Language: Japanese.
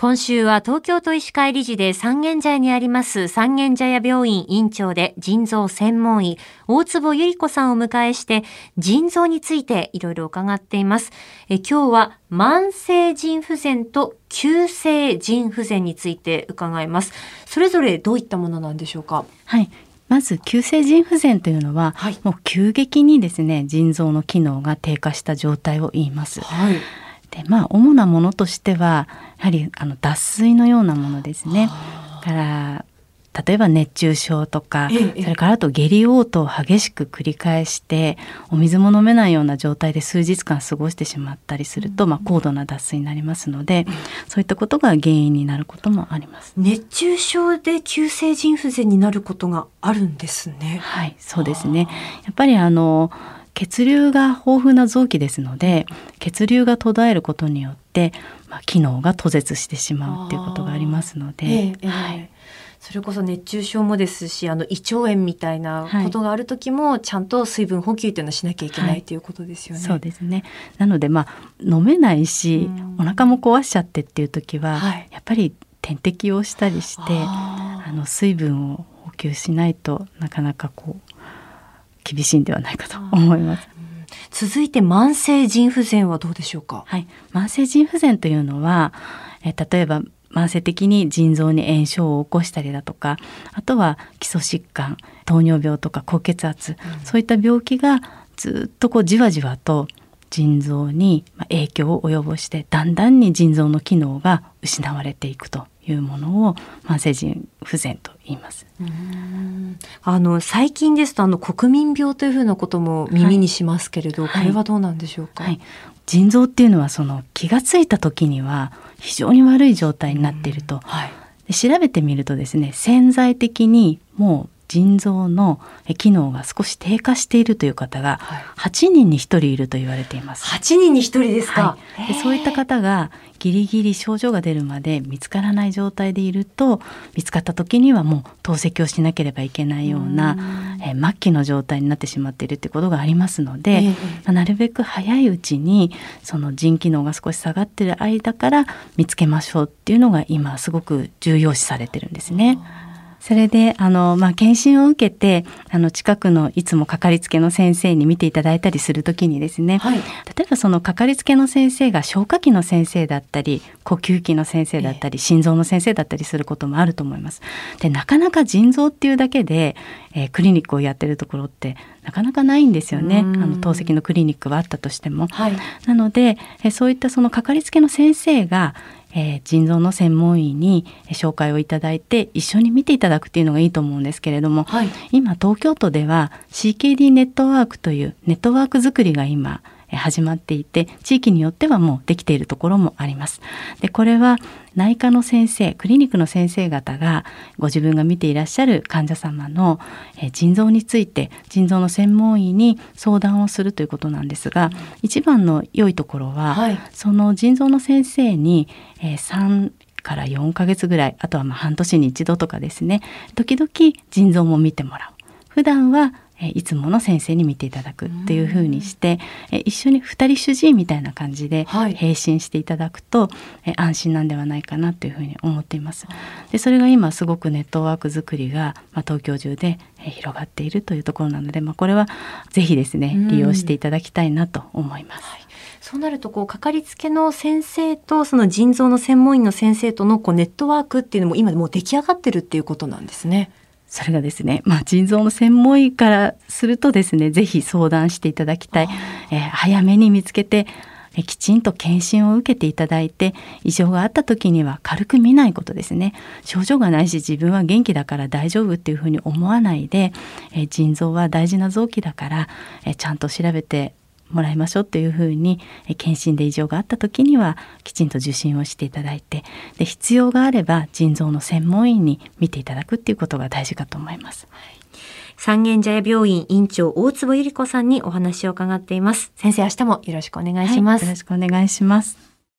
今週は東京都医師会理事で三軒茶屋にあります三軒茶屋病院院長で腎臓専門医大坪由里子さんをお迎えして腎臓についていろいろ伺っています。え今日は慢性腎不全と急性腎不全について伺います。それぞれどういったものなんでしょうか？はい。まず急性腎不全というのは、はい、もう急激にですね腎臓の機能が低下した状態を言います。はいでまあ主なものとしてはやはりあの脱水のようなものですね。から例えば熱中症とか、それからあと下痢嘔吐を激しく繰り返してお水も飲めないような状態で数日間過ごしてしまったりすると、まあ、高度な脱水になりますので、そういったことが原因になることもあります。熱中症で急性腎不全になることがあるんですね。はいそうですねやっぱりあの血流が豊富な臓器ですので血流が途絶えることによって、まあ、機能が途絶してしまうっていうことがありますので、ええはい、それこそ熱中症もですしあの胃腸炎みたいなことがある時も、ちゃんと水分補給っていうのはしなきゃいけない、ということですよね。そうですね。なのでまあ飲めないし、お腹も壊しちゃってっていう時は、はい、やっぱり点滴をしたりしてあの水分を補給しないとなかなかこう厳しいんではないかと思います。続いて慢性腎不全はどうでしょうか？はい、慢性腎不全というのは、え例えば慢性的に腎臓に炎症を起こしたりだとかあとは基礎疾患糖尿病とか高血圧、うん、そういった病気がずっとこうじわじわと腎臓に影響を及ぼしてだんだんに腎臓の機能が失われていくというものを慢性腎不全と言います。あの最近ですとあの国民病というふうなことも耳にしますけれど、はい、これはどうなんでしょうか、はい、腎臓っていうのはその気がついた時には非常に悪い状態になっていると、はい、調べてみるとですね潜在的にもう腎臓の機能が少し低下しているという方が8人に1人いると言われています。8人に1人ですか、はい、でそういった方がギリギリ症状が出るまで見つからない状態でいると見つかった時にはもう透析をしなければいけないようなえ末期の状態になってしまっているということがありますので、まあ、なるべく早いうちにその腎機能が少し下がっている間から見つけましょうっていうのが今すごく重要視されてるんですね。それであの、まあ、検診を受けてあの近くのいつもかかりつけの先生に見ていただいたりする時にですね、はい、例えばそのかかりつけの先生が消化器の先生だったり呼吸器の先生だったり、心臓の先生だったりすることもあると思います。でなかなか腎臓っていうだけで、えー、クリニックをやってるところってなかなかないんですよね。あの透析のクリニックはあったとしても。はい、なので、えー、そういったそのかかりつけの先生がえー、腎臓の専門医に紹介をいただいて一緒に見ていただくっていうのがいいと思うんですけれども、はい、今東京都では CKD ネットワークというネットワーク作りが今始まっていて地域によってはもうできているところもあります。でこれは内科の先生クリニックの先生方がご自分が見ていらっしゃる患者様の腎臓について腎臓の専門医に相談をするということなんですが、うん、一番の良いところは、はい、その腎臓の先生に、えー、3から4ヶ月ぐらいあとはまあ半年に一度とかですね時々腎臓も見てもらう普段はいつもの先生に見ていただくっていうふうにして、一緒に二人主治医みたいな感じで並進していただくと、安心なんではないかなというふうに思っています。でそれが今すごくネットワーク作りが、まあ、東京中で広がっているというところなので、まあ、これはぜひですね利用していただきたいなと思います。はいそうなるとこうかかりつけの先生とその腎臓の専門医の先生とのこうネットワークっていうのも今もう出来上がってるっていうことなんですね。それがですね、まあ、腎臓の専門医からするとですね、ぜひ相談していただきたい。えー、早めに見つけて、えきちんと検診を受けていただいて異常があった時には軽く見ないことですね症状がないし自分は元気だから大丈夫っていうふうに思わないでえ腎臓は大事な臓器だからえちゃんと調べてもらいましょうというふうに検診で異常があった時にはきちんと受診をしていただいてで必要があれば腎臓の専門医に見ていただくっていうことが大事かと思います。三軒茶屋病院院長大坪百合子さんにお話を伺っています。先生、明日もよろしくお願いします。はい、よろしくお願いします。